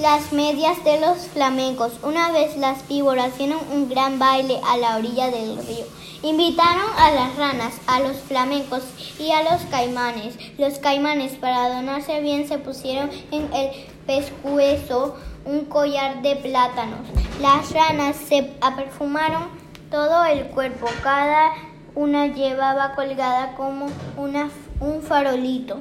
Las medias de los flamencos. Una vez las víboras hicieron un gran baile a la orilla del río. Invitaron a las ranas, a los flamencos y a los caimanes. Los caimanes, para adornarse bien, se pusieron en el pescuezo un collar de plátanos. Las ranas se perfumaron todo el cuerpo. Cada una llevaba colgada como una, un farolito,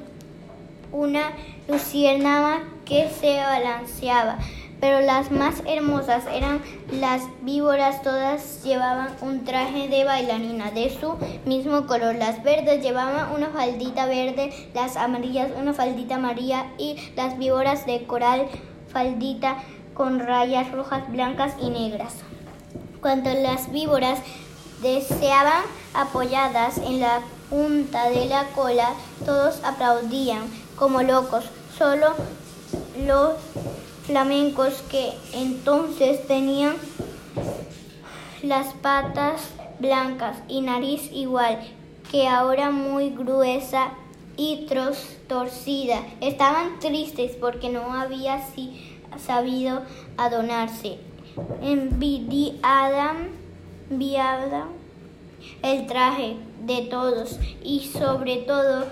una luciérnaga que se balanceaba pero las más hermosas eran las víboras, todas llevaban un traje de bailarina de su mismo color. Las verdes llevaban una faldita verde, las amarillas una faldita amarilla y las víboras de coral faldita con rayas rojas, blancas y negras. Cuando las víboras deseaban apoyadas en la punta de la cola, todos aplaudían como locos. Solo los flamencos que entonces tenían las patas blancas y nariz igual, que ahora muy gruesa y torcida. Estaban tristes porque no había sabido adornarse. Envidiaban, el traje de todos y sobre todo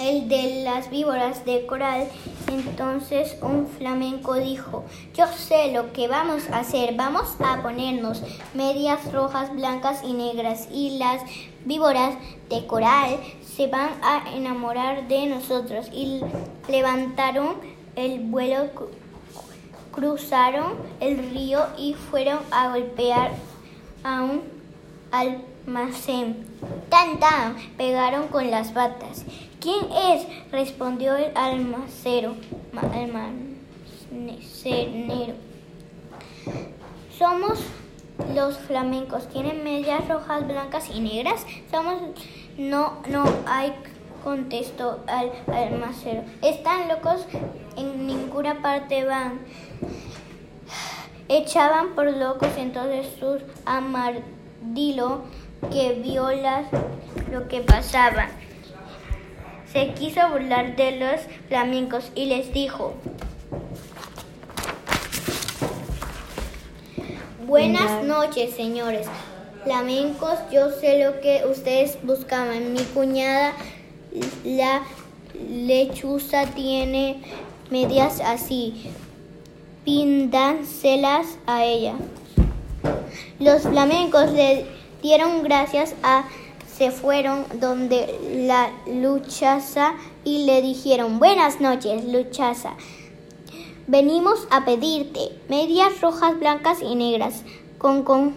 el de las víboras de coral. Entonces un flamenco dijo, yo sé lo que vamos a hacer, vamos a ponernos medias rojas, blancas y negras y las víboras de coral se van a enamorar de nosotros. Y levantaron el vuelo, cruzaron el río y fueron a golpear a un almacén. Tan tan, pegaron con las patas. ¿Quién es? respondió el almacero. Almacenero. Somos los flamencos. ¿Tienen medias rojas, blancas y negras? Somos. No, no hay, contestó al almacero. Están locos, en ninguna parte van. Echaban por locos entonces sus amardilo que vio lo que pasaba se quiso burlar de los flamencos y les dijo, Buenas noches, señores flamencos. Yo sé lo que ustedes buscaban. Mi cuñada, la lechuza, tiene medias así. Píndánselas a ella. Los flamencos le dieron gracias a se fueron donde la luchaza y le dijeron, buenas noches, luchaza. Venimos a pedirte medias rojas, blancas y negras. Con, con,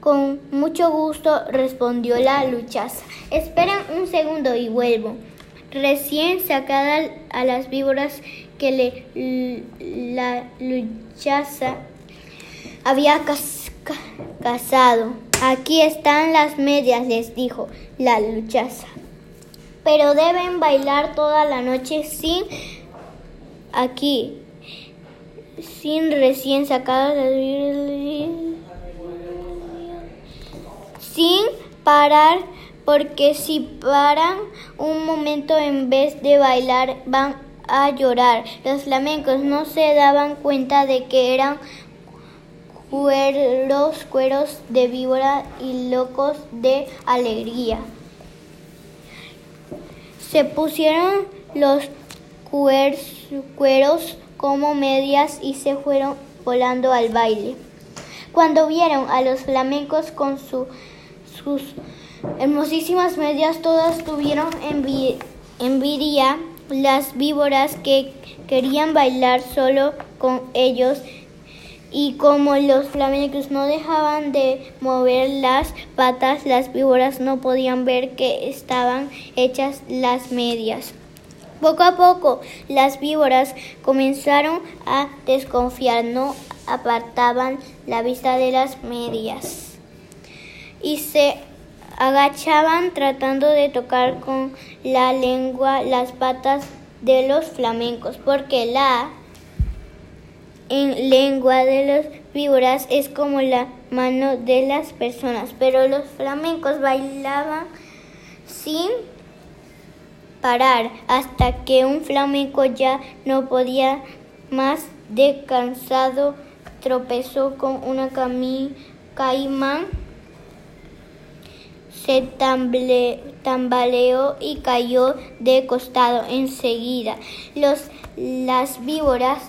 con mucho gusto respondió la luchaza. Esperen un segundo y vuelvo. Recién sacada a las víboras que le, la luchaza había casado. Aquí están las medias, les dijo la luchaza. Pero deben bailar toda la noche sin aquí, sin recién sacadas sin parar, porque si paran un momento en vez de bailar van a llorar. Los flamencos no se daban cuenta de que eran cueros, cueros de víbora y locos de alegría. Se pusieron los cueros como medias y se fueron volando al baile. Cuando vieron a los flamencos con sus hermosísimas medias, todas tuvieron envidia. Las víboras que querían bailar solo con ellos y como los flamencos no dejaban de mover las patas, las víboras no podían ver que estaban hechas las medias. Poco a poco las víboras comenzaron a desconfiar, no apartaban la vista de las medias y se agachaban tratando de tocar con la lengua las patas de los flamencos, porque la en lengua de los víboras es como la mano de las personas, pero los flamencos bailaban sin parar hasta que un flamenco ya no podía más de cansado tropezó con una caimán, se tambaleó y cayó de costado enseguida. Los, las víboras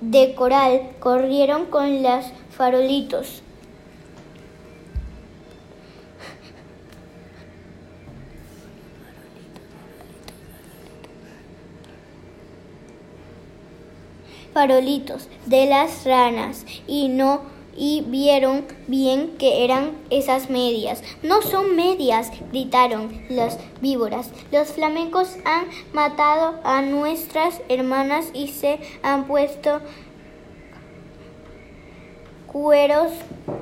de coral corrieron con los farolitos. Farolitos de las ranas y no y vieron bien que eran esas medias. No son medias, gritaron las víboras. Los flamencos han matado a nuestras hermanas y se han puesto cueros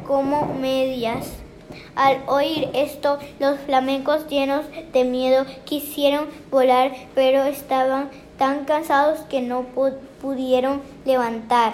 como medias. Al oír esto, los flamencos llenos de miedo quisieron volar, pero estaban tan cansados que no pudieron levantar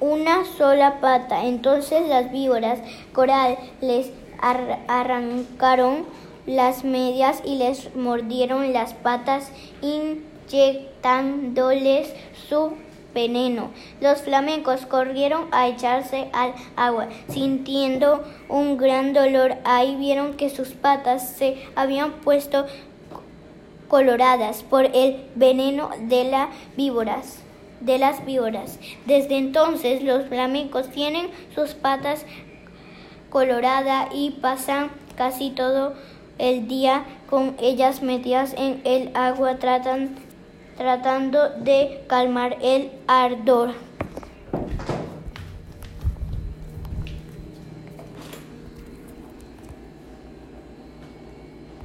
una sola pata. Entonces las víboras coral les arrancaron las medias y les mordieron las patas inyectándoles su veneno. Los flamencos corrieron a echarse al agua, sintiendo un gran dolor. Ahí vieron que sus patas se habían puesto coloradas por el veneno de las víboras. De las víboras. Desde entonces los flamencos tienen sus patas coloradas y pasan casi todo el día con ellas metidas en el agua tratan, tratando de calmar el ardor.